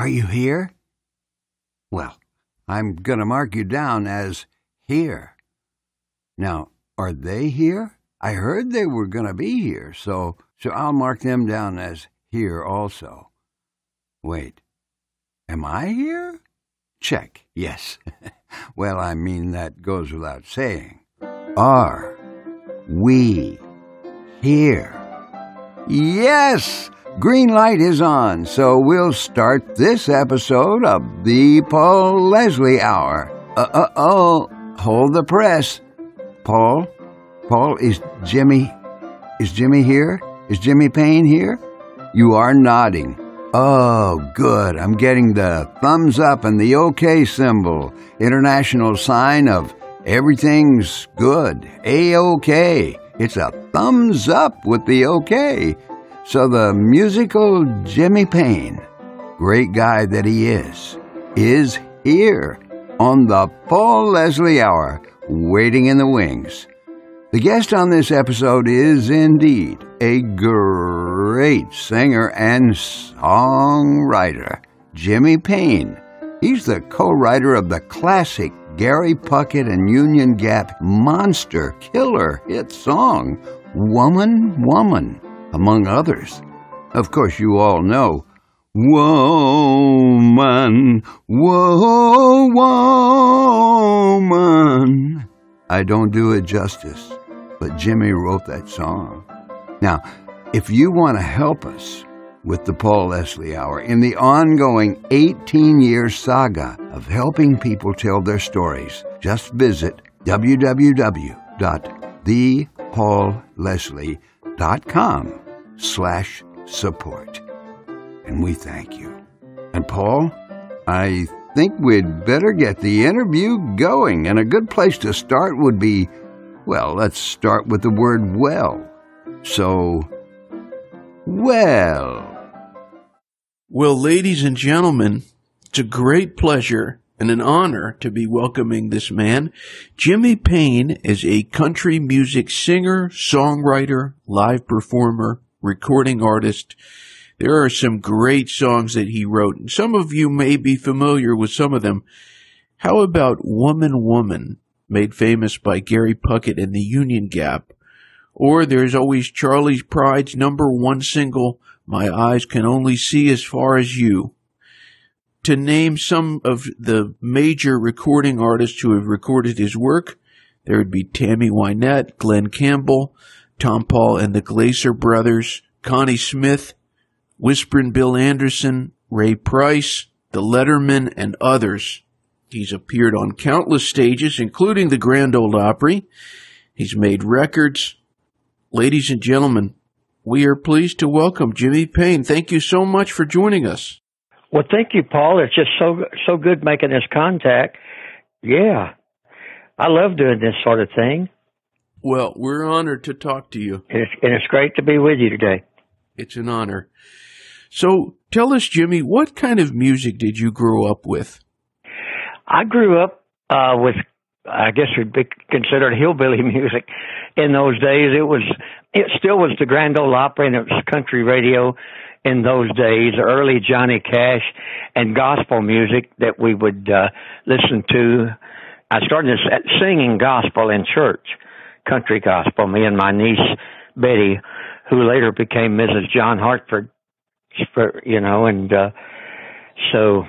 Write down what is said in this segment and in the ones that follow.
Are you here? Well, I'm going to mark you down as here. Now, are they here? I heard they were going to be here, so so I'll mark them down as here also. Wait. Am I here? Check. Yes. well, I mean that goes without saying. Are we here? Yes! Green light is on, so we'll start this episode of the Paul Leslie Hour. Uh uh oh, hold the press. Paul? Paul, is Jimmy. Is Jimmy here? Is Jimmy Payne here? You are nodding. Oh, good. I'm getting the thumbs up and the OK symbol, international sign of everything's good. A OK. It's a thumbs up with the OK. So the musical Jimmy Payne, great guy that he is, is here on the Paul Leslie Hour, waiting in the wings. The guest on this episode is indeed a great singer and songwriter, Jimmy Payne. He's the co writer of the classic Gary Puckett and Union Gap monster killer hit song, Woman, Woman among others. Of course, you all know Woman, woman. I don't do it justice, but Jimmy wrote that song. Now, if you want to help us with the Paul Leslie Hour in the ongoing 18 year saga of helping people tell their stories, just visit www.thepaulleslie.com com slash support. And we thank you. And Paul, I think we'd better get the interview going, and a good place to start would be, well, let's start with the word well. So, well. Well, ladies and gentlemen, it's a great pleasure and an honor to be welcoming this man. Jimmy Payne is a country music singer, songwriter, live performer, recording artist. There are some great songs that he wrote, and some of you may be familiar with some of them. How about Woman Woman, made famous by Gary Puckett and the Union Gap? Or there's always Charley Pride's number one single, My Eyes Can Only See As Far As You to name some of the major recording artists who have recorded his work, there would be Tammy Wynette, Glen Campbell, Tompall and the Glaser Brothers, Connie Smith, Whisperin' Bill Anderson, Ray Price, The Lettermen, and others. He's appeared on countless stages, including the Grand Ole Opry. He's made records. Ladies and gentlemen, we are pleased to welcome Jimmy Payne. Thank you so much for joining us. Well, thank you, Paul. It's just so so good making this contact. Yeah, I love doing this sort of thing. Well, we're honored to talk to you, and it's, and it's great to be with you today. It's an honor. So, tell us, Jimmy, what kind of music did you grow up with? I grew up uh, with, I guess, would be considered hillbilly music. In those days, it was, it still was the Grand Ole Opry, and it was country radio in those days, early Johnny Cash and gospel music that we would uh, listen to. I started singing gospel in church, country gospel. Me and my niece Betty, who later became Mrs. John Hartford, for, you know, and uh, so.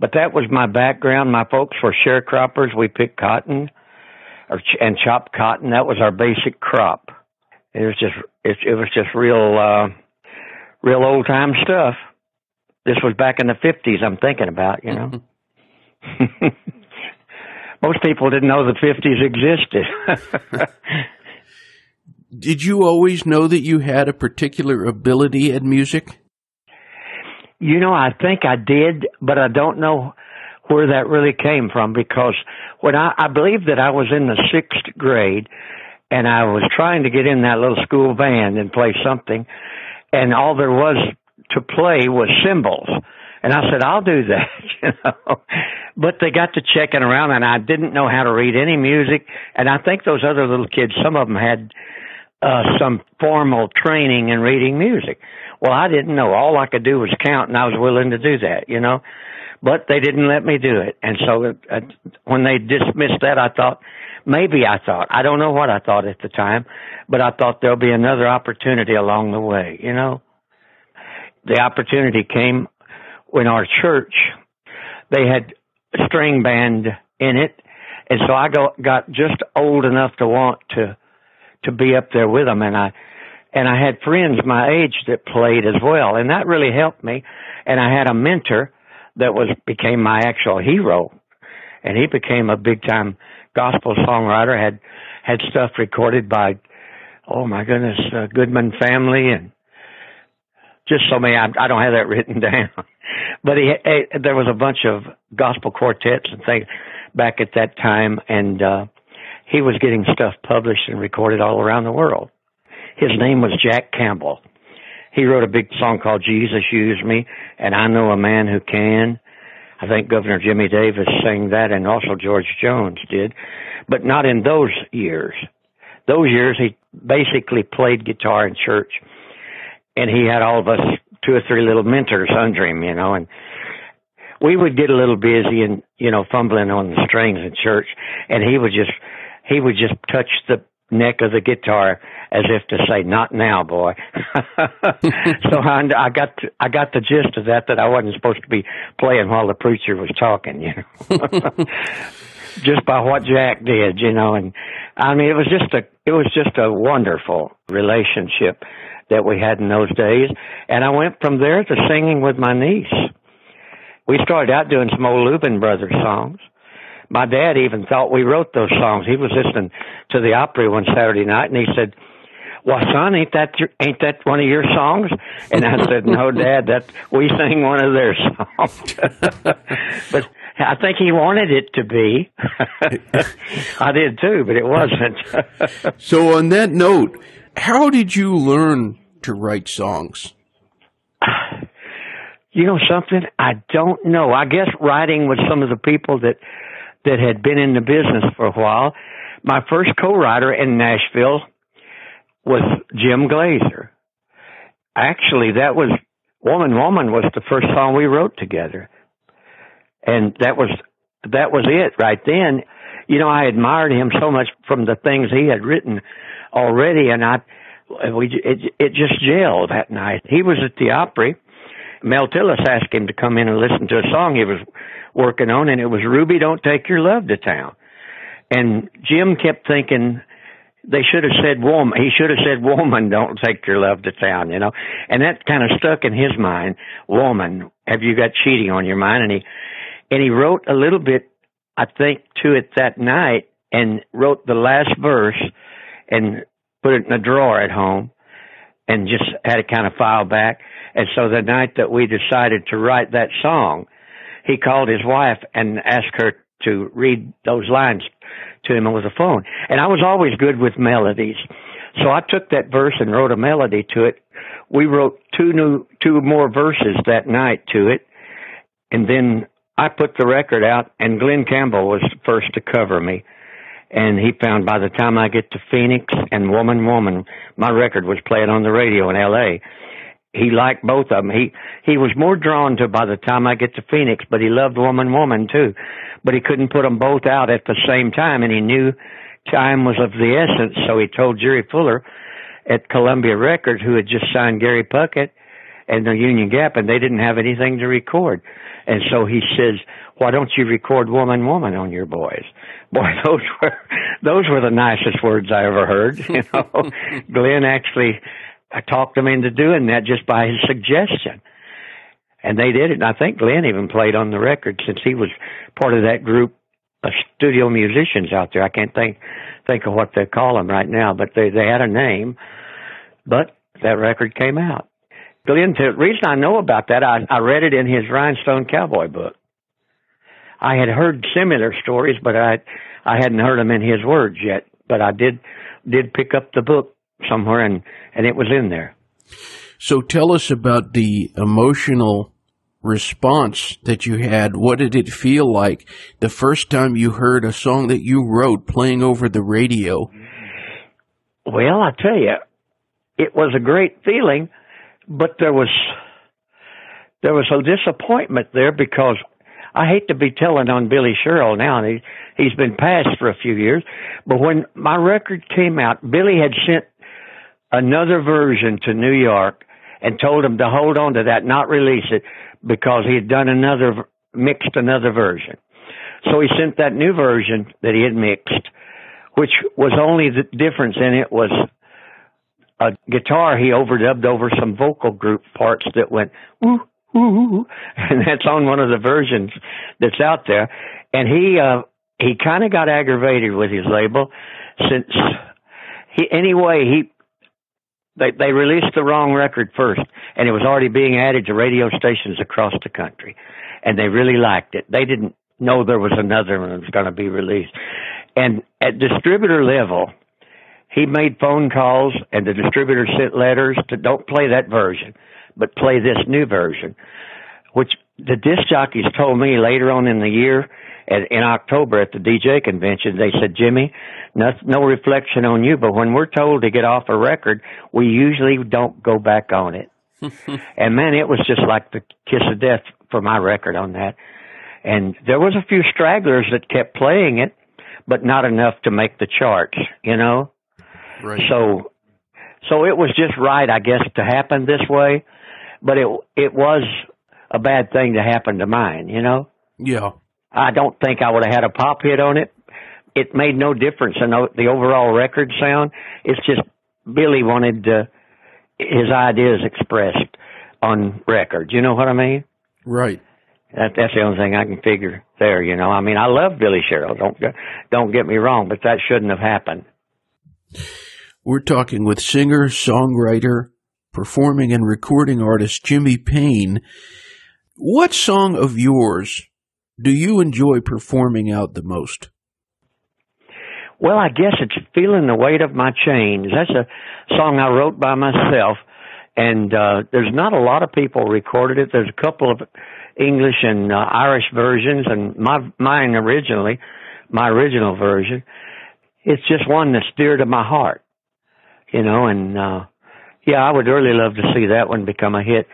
But that was my background. My folks were sharecroppers. We picked cotton, or ch- and chopped cotton. That was our basic crop. It was just it, it was just real. Uh, real old time stuff. This was back in the 50s, I'm thinking about, you know. Most people didn't know the 50s existed. Did you always know that you had a particular ability at music? You know, I think I did, but I don't know where that really came from because when I, I believe that I was in the sixth grade and I was trying to get in that little school band and play something and all there was to play was cymbals. And I said, I'll do that, you know. But they got to checking around and I didn't know how to read any music. And I think those other little kids, some of them had uh, some formal training in reading music. Well, I didn't know. All I could do was count, and I was willing to do that, you know. But they didn't let me do it, and so uh, when they dismissed that, I thought maybe I thought I don't know what I thought at the time, but I thought there'll be another opportunity along the way, you know. The opportunity came when our church they had string band in it, and so I got got just old enough to want to to be up there with them, and I and I had friends my age that played as well, and that really helped me. And I had a mentor that was became my actual hero, and he became a big time gospel songwriter. had had stuff recorded by, oh my goodness, uh, Goodman family and just so many. I, I don't have that written down, but he, he there was a bunch of gospel quartets and things back at that time, and uh, he was getting stuff published and recorded all around the world. His name was Jack Campbell. He wrote a big song called Jesus Use Me, and I Know a Man Who Can. I think Governor Jimmy Davis sang that, and also George Jones did, but not in those years. Those years, he basically played guitar in church, and he had all of us two or three little mentors under him, you know, and we would get a little busy and you know fumbling on the strings in church, and he would just he would just touch the neck of the guitar as if to say, "Not now, boy." so I, I got to, I got the gist of that that I wasn't supposed to be playing while the preacher was talking, you know. just by what Jack did, you know, and I mean it was just a it was just a wonderful relationship that we had in those days, and I went from there to singing with my niece. We started out doing some old Louvin Brothers songs my dad even thought we wrote those songs. He was listening to the Opry one Saturday night, and he said, "Well, son, ain't that ain't that one of your songs?" And I said, "No, Dad, that we sang one of their songs." but I think he wanted it to be. I did too, but it wasn't. so, on that note, how did you learn to write songs? You know something? I don't know. I guess writing with some of the people that that had been in the business for a while. My first co-writer in Nashville was Jim Glaser. Actually, that was Woman Woman was the first song we wrote together. And that was that was it right then. You know, I admired him so much from the things he had written already and I we it it just gelled that night. He was at the Opry. Mel Tillis asked him to come in and listen to a song he was working on, and it was Ruby, don't take your love to town. And Jim kept thinking they should have said woman. He should have said woman, don't take your love to town, you know. And that kind of stuck in his mind. Woman, have you got cheating on your mind? And he and he wrote a little bit, I think, to it that night, and wrote the last verse, and put it in a drawer at home, and just had it kind of filed back. And so the night that we decided to write that song, he called his wife and asked her to read those lines to him over the phone. And I was always good with melodies. So I took that verse and wrote a melody to it. We wrote two new, two more verses that night to it. And then I put the record out and Glen Campbell was first to cover me. And he found by the time I get to Phoenix and Woman Woman, my record was playing on the radio in LA he liked both of them. He he was more drawn to by the time I get to Phoenix, but he loved Woman Woman too. But he couldn't put them both out at the same time, and he knew time was of the essence. So he told Jerry Fuller at Columbia Records, who had just signed Gary Puckett and the Union Gap, and they didn't have anything to record. And so he says, "Why don't you record Woman Woman on your boys?" Boy, those were those were the nicest words I ever heard. You know, Glen actually I talked them into doing that just by his suggestion. And they did it. And I think Glen even played on the record since he was part of that group of studio musicians out there. I can't think think of what they call them right now, but they they had a name. But that record came out. Glen, the reason I know about that, I, I read it in his Rhinestone Cowboy book. I had heard similar stories, but I I hadn't heard them in his words yet. But I did did pick up the book somewhere, and and it was in there. So tell us about the emotional response that you had. What did it feel like the first time you heard a song that you wrote playing over the radio? Well, I tell you, it was a great feeling but there was there was a disappointment there because I hate to be telling on Billy Sherrill now, and he he's been passed for a few years. But when my record came out, Billy had sent another version to New York and told him to hold on to that, not release it, because he had done another mixed another version. So he sent that new version that he had mixed, which was only the difference in it was a guitar he overdubbed over some vocal group parts that went woo woo, and that's on one of the versions that's out there. And he uh he kind of got aggravated with his label since he anyway he they they released the wrong record first and it was already being added to radio stations across the country and they really liked it. They didn't know there was another one that was going to be released. And at distributor level he made phone calls and the distributor sent letters to don't play that version but play this new version which the disc jockeys told me later on in the year at, in October at the DJ convention, they said, Jimmy, no, no reflection on you, but when we're told to get off a record, we usually don't go back on it. and man, it was just like the kiss of death for my record on that. And there was a few stragglers that kept playing it, but not enough to make the charts, you know? Right. So, so it was just right, I guess, to happen this way, but it, it was a bad thing to happen to mine, you know? Yeah. I don't think I would have had a pop hit on it. It made no difference in the overall record sound. It's just Billy wanted uh, his ideas expressed on record. You know what I mean? Right. That, that's the only thing I can figure there. You know, I mean, I love Billy Sherrill. Don't don't get me wrong, but that shouldn't have happened. We're talking with singer, songwriter, performing and recording artist Jimmy Payne. What song of yours do you enjoy performing out the most? Well, I guess it's feeling the weight of my chains. That's a song I wrote by myself, and uh, there's not a lot of people recorded it. There's a couple of English and uh, Irish versions, and my mine originally, my original version. It's just one that's dear to my heart, you know. And uh, yeah, I would really love to see that one become a hit.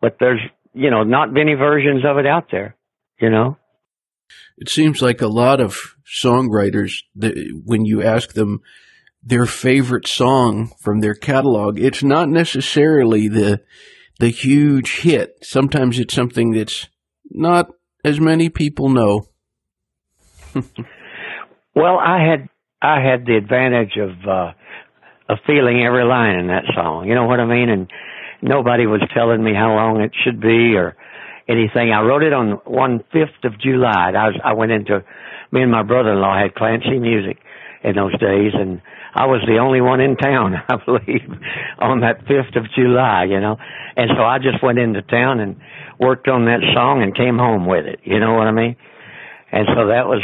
But there's, you know, not many versions of it out there you know? It seems like a lot of songwriters, when you ask them their favorite song from their catalog, it's not necessarily the the huge hit. Sometimes it's something that's not as many people know. well, I had I had the advantage of uh of feeling every line in that song. You know what I mean? And nobody was telling me how long it should be or anything. I wrote it on one fifth of July. I was I went into me and my brother in law had Clancy Music in those days and I was the only one in town, I believe, on that fifth of July, you know. And so I just went into town and worked on that song and came home with it. You know what I mean? And so that was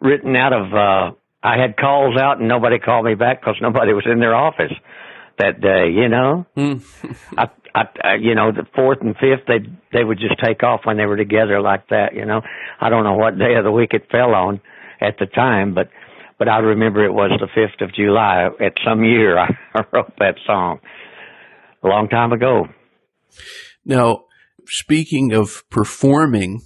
written out of uh I had calls out and nobody called me back because nobody was in their office that day, you know. Mm. I I, I, you know, the fourth and fifth, they they would just take off when they were together like that. You know, I don't know what day of the week it fell on at the time, but but I remember it was the fifth of July at some year. I, wrote that song a long time ago. Now, speaking of performing,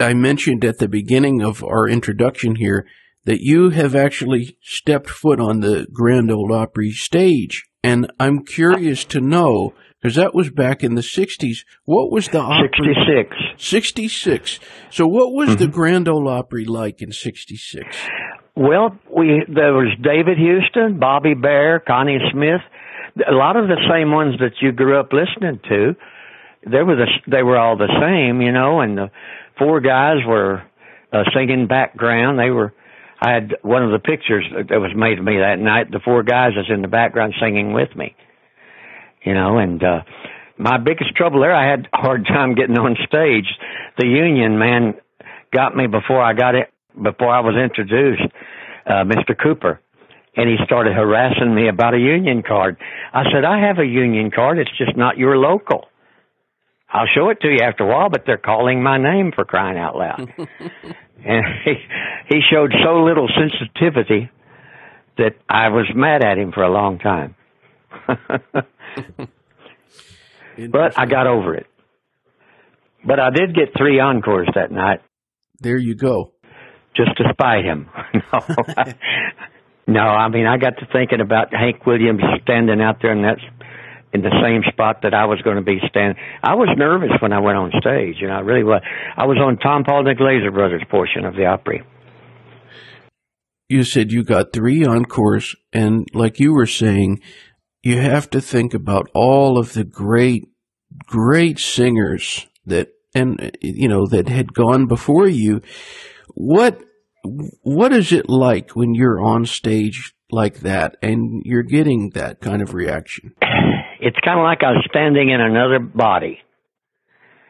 I mentioned at the beginning of our introduction here that you have actually stepped foot on the Grand Ole Opry stage. And I'm curious to know because that was back in the 60s. What was the Opry? 66. 66. So what was mm-hmm. the Grand Ole Opry like in 66? Well, we there was David Houston, Bobby Bare, Connie Smith, a lot of the same ones that you grew up listening to. They were the they were all the same, you know, and the four guys were uh, singing background. They were I had one of the pictures that was made of me that night. The four guys was in the background singing with me you know, and uh my biggest trouble there, I had a hard time getting on stage. The union man got me before I got it, before I was introduced, uh, Mr. Cooper. And he started harassing me about a union card. I said, I have a union card. It's just not your local. I'll show it to you after a while, but they're calling my name for crying out loud. and he, he showed so little sensitivity that I was mad at him for a long time. but I got over it. But I did get three encores that night. There you go. Just to spite him. no, no, I mean I got to thinking about Hank Williams standing out there, and that's in the same spot that I was going to be standing. I was nervous when I went on stage, you know, I really was. I was on Tompall and the Glaser Brothers portion of the Opry. You said you got three encores, and like you were saying, you have to think about all of the great, great singers that, and you know, that had gone before you. What, what is it like when you're on stage like that and you're getting that kind of reaction? It's kind of like I was standing in another body,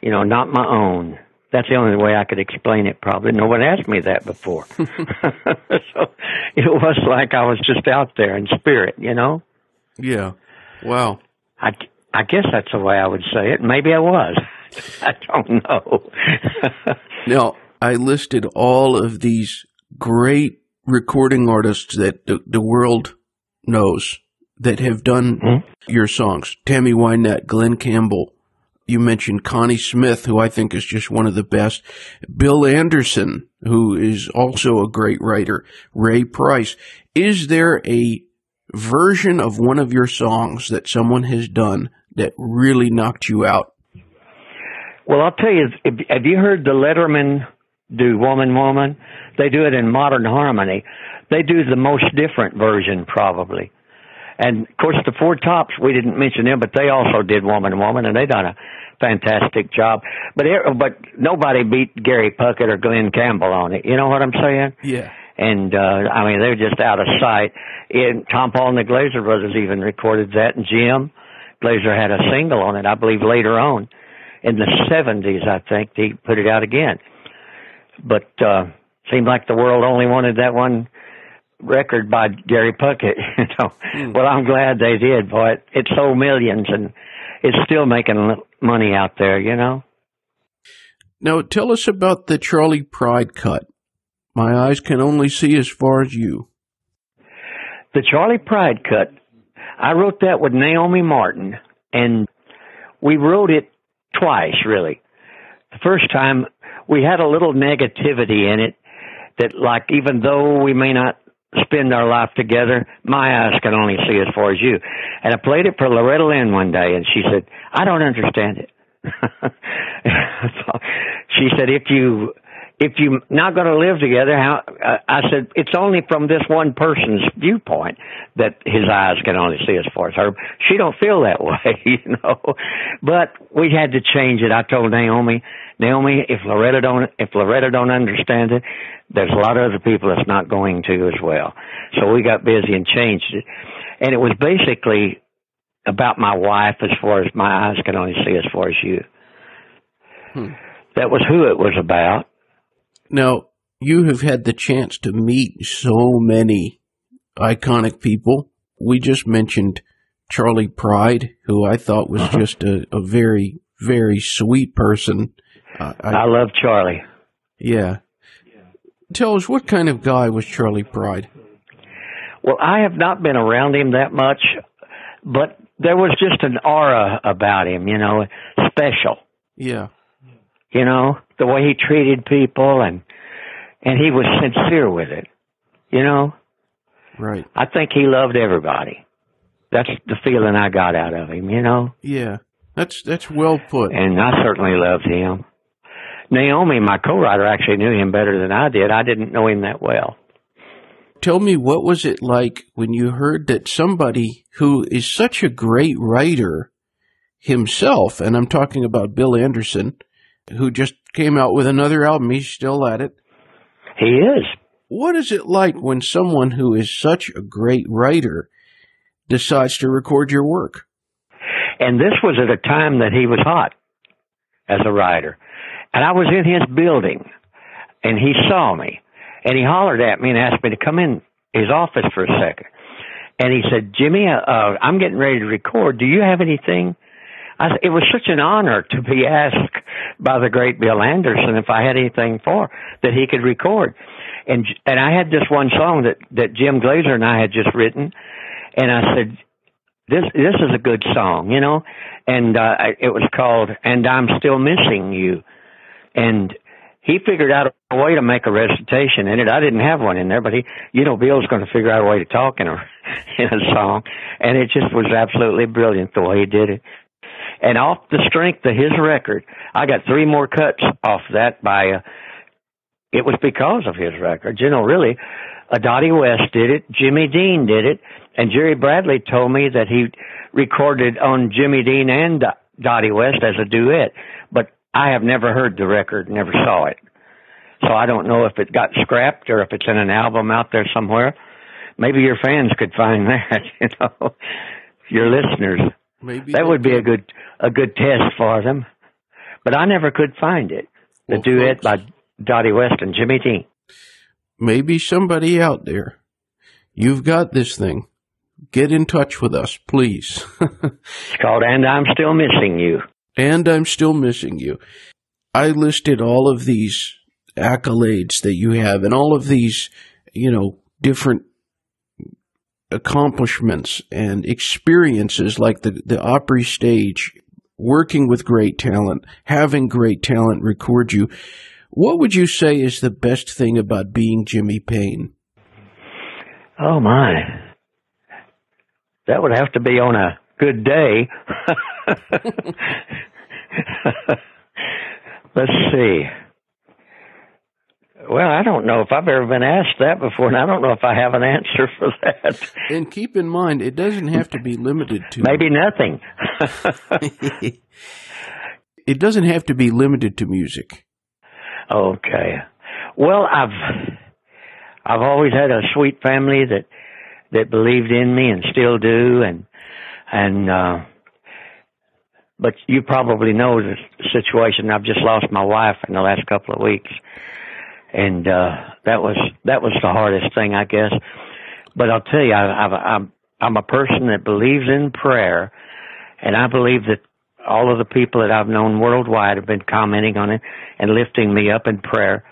you know, not my own. That's the only way I could explain it. Probably no one asked me that before, so it was like I was just out there in spirit, you know. Yeah. Wow. I I guess that's the way I would say it. Maybe I was. I don't know. now I listed all of these great recording artists that the, the world knows that have done mm-hmm. your songs. Tammy Wynette, Glen Campbell. You mentioned Connie Smith, who I think is just one of the best. Bill Anderson, who is also a great writer. Ray Price. Is there a version of one of your songs that someone has done that really knocked you out? Well, I'll tell you, have you heard the Lettermen do Woman Woman? They do it in modern harmony. They do the most different version, probably. And of course, the Four Tops, we didn't mention them, but they also did Woman Woman, and they done a fantastic job. But eh, but nobody beat Gary Puckett or Glen Campbell on it. You know what I'm saying? Yeah. And uh I mean, they're just out of sight. And Tompall and the Glaser Brothers even recorded that, and Jim Glaser had a single on it, I believe, later on in the 70s. I think he put it out again. But uh seemed like the world only wanted that one record by Gary Puckett. You know, mm. well, I'm glad they did, boy. It, it sold millions, and it's still making money out there. You know. Now, tell us about the Charley Pride cut. My eyes can only see as far as you. The Charley Pride cut. I wrote that with Naomi Martin, and we wrote it twice, really. The first time we had a little negativity in it that, like, even though we may not spend our life together, my eyes can only see as far as you. And I played it for Loretta Lynn one day, and she said, I don't understand it. she said, if you if you're not going to live together, how? Uh, I said it's only from this one person's viewpoint that his eyes can only see as far as her. She don't feel that way, you know. But we had to change it. I told Naomi, Naomi, if Loretta don't if Loretta don't understand it, there's a lot of other people that's not going to as well. So we got busy and changed it, and it was basically about my wife as far as my eyes can only see as far as you. Hmm. That was who it was about now, you have had the chance to meet so many iconic people. We just mentioned Charley Pride, who I thought was uh-huh. just a, a, very, very sweet person. Uh, I, I, love Charley. Yeah. Tell us, what kind of guy was Charley Pride? Well, I have not been around him that much, but there was just an aura about him, you know, special. Yeah you know, the way he treated people and and he was sincere with it. You know? Right. I think he loved everybody. That's the feeling I got out of him, you know? Yeah. That's that's well put. And I certainly loved him. Naomi, my co-writer, actually knew him better than I did. I didn't know him that well. Tell me, what was it like when you heard that somebody who is such a great writer himself, and I'm talking about Bill Anderson, who just came out with another album. He's still at it. He is. What is it like when someone who is such a great writer decides to record your work? And this was at a time that he was hot as a writer. And I was in his building and he saw me and he hollered at me and asked me to come in his office for a second. And he said, Jimmy, uh, uh I'm getting ready to record. Do you have anything I, it was such an honor to be asked by the great Bill Anderson if I had anything for that he could record. And and I had this one song that that Jim Glaser and I had just written, and I said, this this is a good song, you know, and uh, it was called "And I'm Still Missing You," and he figured out a way to make a recitation in it. I didn't have one in there, but he, you know, Bill's going to figure out a way to talk in a in a song, and it just was absolutely brilliant the way he did it. And off the strength of his record, I got three more cuts off that by. Uh, it was because of his record, you know. Really, uh, Dottie West did it, Jimmy Dean did it, and Jerry Bradley told me that he recorded on Jimmy Dean and Dottie West as a duet, but I have never heard the record, never saw it. So I don't know if it got scrapped or if it's in an album out there somewhere. Maybe your fans could find that, you know, your listeners. Maybe that would be a good a good test for them. But I never could find it. The Well, duet folks- by Dottie West and Jimmy Dean. maybe somebody out there. You've got this thing. Get in touch with us, please. It's called And I'm Still Missing You. and I'm still missing you. I listed all of these accolades that you have and all of these, you know, different accomplishments and experiences like the, the Opry stage, working with great talent, having great talent record you. What would you say is the best thing about being Jimmy Payne? Oh my. That would have to be on a good day. Let's see. Well, I don't know if I've ever been asked that before, and I don't know if I have an answer for that. And keep in mind, it doesn't have to be limited to Maybe nothing. it doesn't have to be limited to music. Okay. Well, I've I've always had a sweet family that that believed in me and still do and and uh but you probably know the situation. I've just lost my wife in the last couple of weeks. And uh that was that was the hardest thing, I guess. But I'll tell you, I, I've, I'm I'm a person that believes in prayer, and I believe that all of the people that I've known worldwide have been commenting on it and lifting me up in prayer.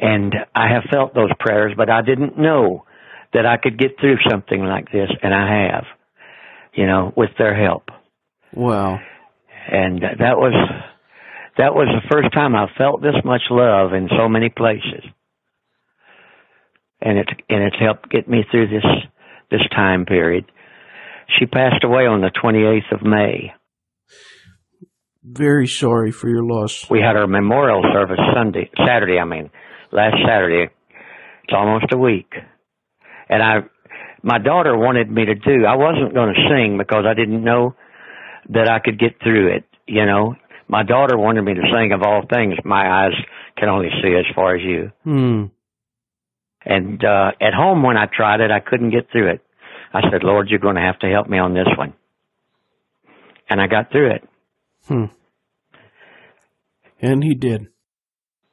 And I have felt those prayers, but I didn't know that I could get through something like this, and I have, you know, with their help. Wow. And that was that was the first time I felt this much love in so many places. And it and it's helped get me through this this time period. She passed away on the 28th of May. Very sorry for your loss. We had our memorial service Sunday, Saturday, I mean, last Saturday. It's almost a week. And I, my daughter wanted me to do, I wasn't going to sing because I didn't know that I could get through it, you know. My daughter wanted me to sing of all things, my eyes can only see as far as you. Hmm. And, uh, at home when I tried it, I couldn't get through it. I said, Lord, you're going to have to help me on this one. And I got through it. Hmm. And he did.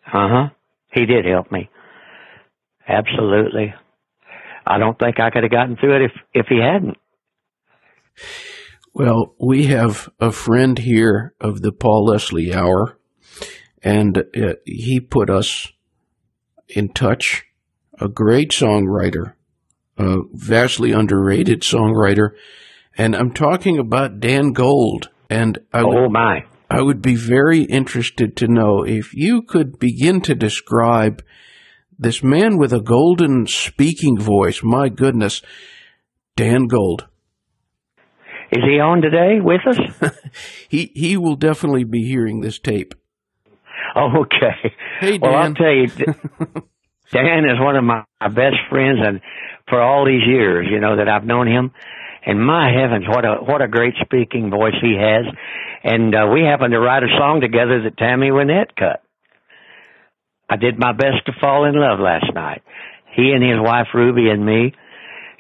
Uh huh. He did help me. Absolutely. I don't think I could have gotten through it if if he hadn't. Well, we have a friend here of the Paul Leslie Hour, and uh, he put us in touch. A great songwriter, a vastly underrated songwriter, and I'm talking about Dan Gold. And I would, Oh my. I would be very interested to know if you could begin to describe this man with a golden speaking voice. My goodness, Dan Gold. Is he on today with us? He he will definitely be hearing this tape. Oh, okay. Hey, Dan. Well, I'll tell you, Dan is one of my, my best friends, and for all these years, you know, that I've known him, and my heavens, what a what a great speaking voice he has, and uh, we happened to write a song together that Tammy Wynette cut. I did my best to fall in love last night. He and his wife Ruby and me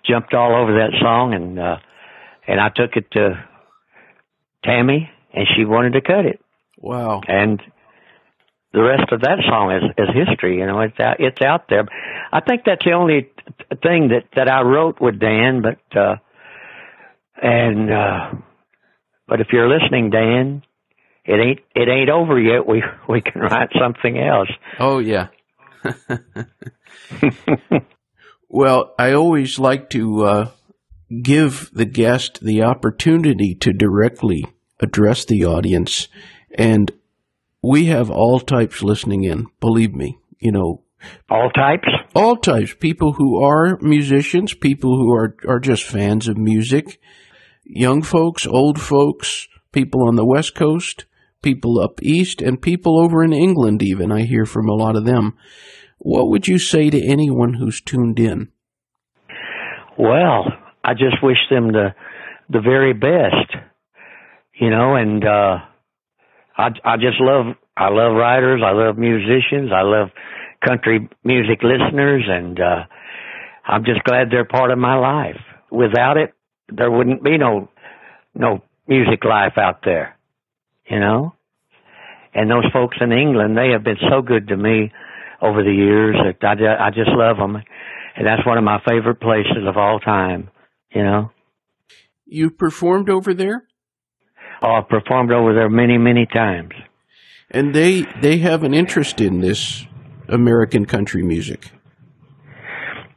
jumped all over that song, and uh, and I took it to Tammy, and she wanted to cut it Wow. and the rest of that song is is history. You know, it's out it's out there. I think that's the only thing that that I wrote with Dan. But uh, and uh, but if you're listening, Dan, it ain't it ain't over yet. We we can write something else. Oh yeah. well, I always like to uh, give the guest the opportunity to directly address the audience. And we have all types listening in, believe me. You know, all types? All types. People who are musicians, people who are, are just fans of music, young folks, old folks, people on the West Coast, people up east, and people over in England, even. I hear from a lot of them. What would you say to anyone who's tuned in? Well, I just wish them the the very best, you know, and uh I I just love I love writers, I love musicians, I love country music listeners and uh I'm just glad they're part of my life. Without it, there wouldn't be no no music life out there, you know. And those folks in England, they have been so good to me over the years that I, I just love them, and that's one of my favorite places of all time, you know. You performed over there? Oh, I've performed over there many, many times. And they they have an interest in this American country music.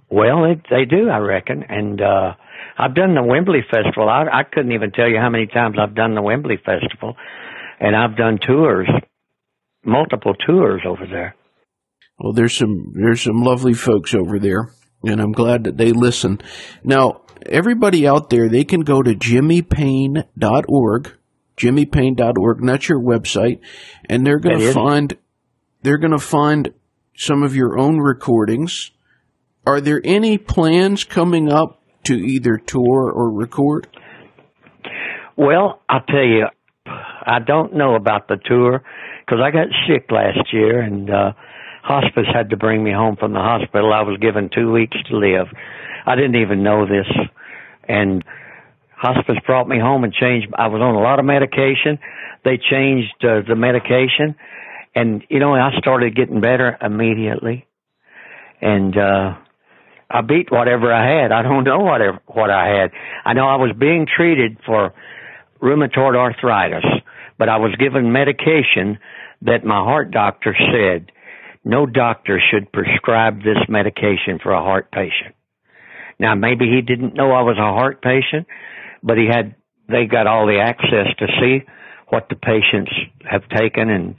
Well, they they do, I reckon, and uh I've done the Wembley Festival. I, I couldn't even tell you how many times I've done the Wembley Festival, and I've done tours, multiple tours over there. Well, there's some there's some lovely folks over there, and I'm glad that they listen. Now, everybody out there, they can go to jimmypayne.org, and that's your website, and they're going to find they're going to find some of your own recordings. Are there any plans coming up to either tour or record? Well, I'll tell you, I don't know about the tour because I got sick last year and uh, hospice had to bring me home from the hospital. I was given two weeks to live. I didn't even know this, and hospice brought me home and changed. I was on a lot of medication. They changed uh, the medication, and you know I started getting better immediately, and. uh I beat whatever I had. I don't know whatever what I had. I know I was being treated for rheumatoid arthritis, but I was given medication that my heart doctor said no doctor should prescribe this medication for a heart patient. Now maybe he didn't know I was a heart patient, but he had they got all the access to see what the patients have taken and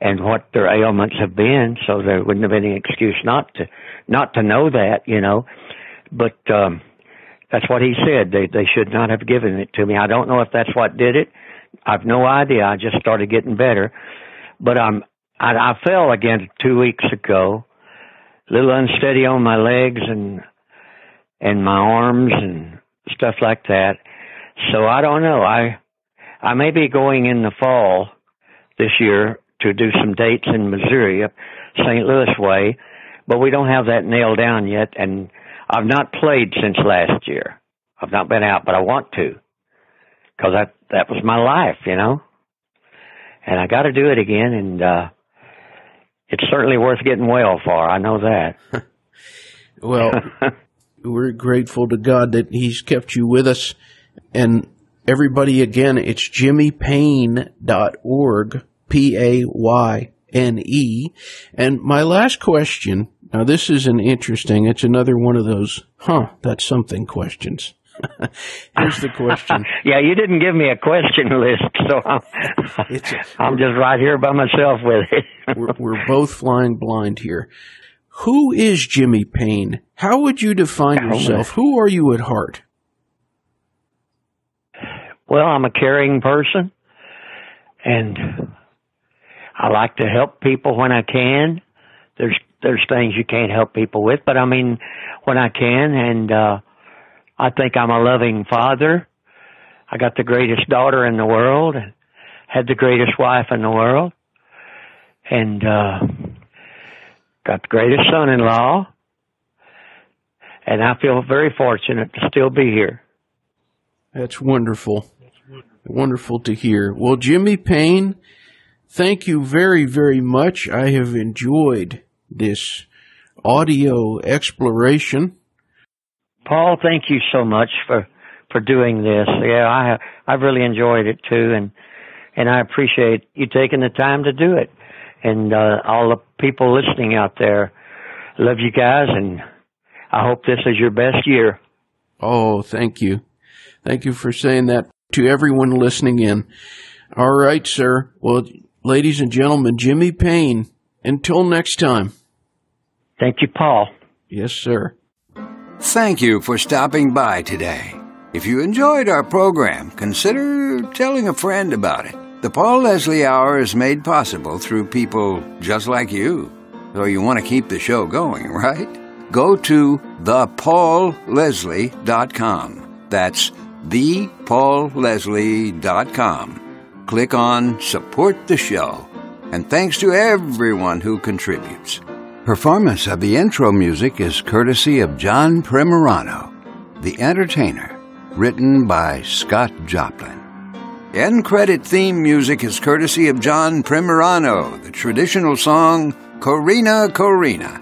and what their ailments have been, so there wouldn't have been any excuse not to not to know that, you know. But um that's what he said. They they should not have given it to me. I don't know if that's what did it. I've no idea. I just started getting better. But I'm I, I fell again two weeks ago, a little unsteady on my legs and and my arms and stuff like that. So I don't know. I I may be going in the fall this year to do some dates in Missouri St. Louis way, but we don't have that nailed down yet. And I've not played since last year. I've not been out, but I want to because that that was my life, you know. And I got to do it again, and uh it's certainly worth getting well for. I know that. well, we're grateful to God that He's kept you with us, and everybody again. It's jimmypayne.org P A Y N E. And my last question now, this is an interesting, it's another one of those, huh, that's something questions. Here's the question. yeah, you didn't give me a question list, so I'm, a, I'm just right here by myself with it. we're, we're both flying blind here. Who is Jimmy Payne? How would you define yourself? Who are you at heart? Well, I'm a caring person, and I like to help people when I can. There's there's things you can't help people with, but I mean when I can and uh I think I'm a loving father. I got the greatest daughter in the world and had the greatest wife in the world and uh got the greatest son-in-law and I feel very fortunate to still be here. That's wonderful. Wonderful to hear. Well, Jimmy Payne, thank you very, very much. I have enjoyed this audio exploration. Paul, thank you so much for for doing this. Yeah, I I've really enjoyed it too, and and I appreciate you taking the time to do it. And uh, all the people listening out there, love you guys, and I hope this is your best year. Oh, thank you. Thank you for saying that to everyone listening in. All right, sir. Well, ladies and gentlemen, Jimmy Payne, until next time. Thank you, Paul. Yes, sir. Thank you for stopping by today. If you enjoyed our program, consider telling a friend about it. The Paul Leslie Hour is made possible through people just like you. So you want to keep the show going, right? Go to thepaulleslie.com. That's thepaulleslie.com. Click on Support the Show. And thanks to everyone who contributes. Performance of the intro music is courtesy of John Primorano, The Entertainer, written by Scott Joplin. End credit theme music is courtesy of John Primorano, the traditional song Corina Corina.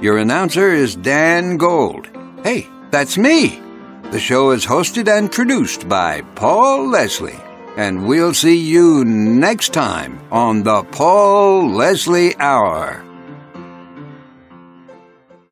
Your announcer is Dan Gold. Hey, that's me. The show is hosted and produced by Paul Leslie. And we'll see you next time on the Paul Leslie Hour.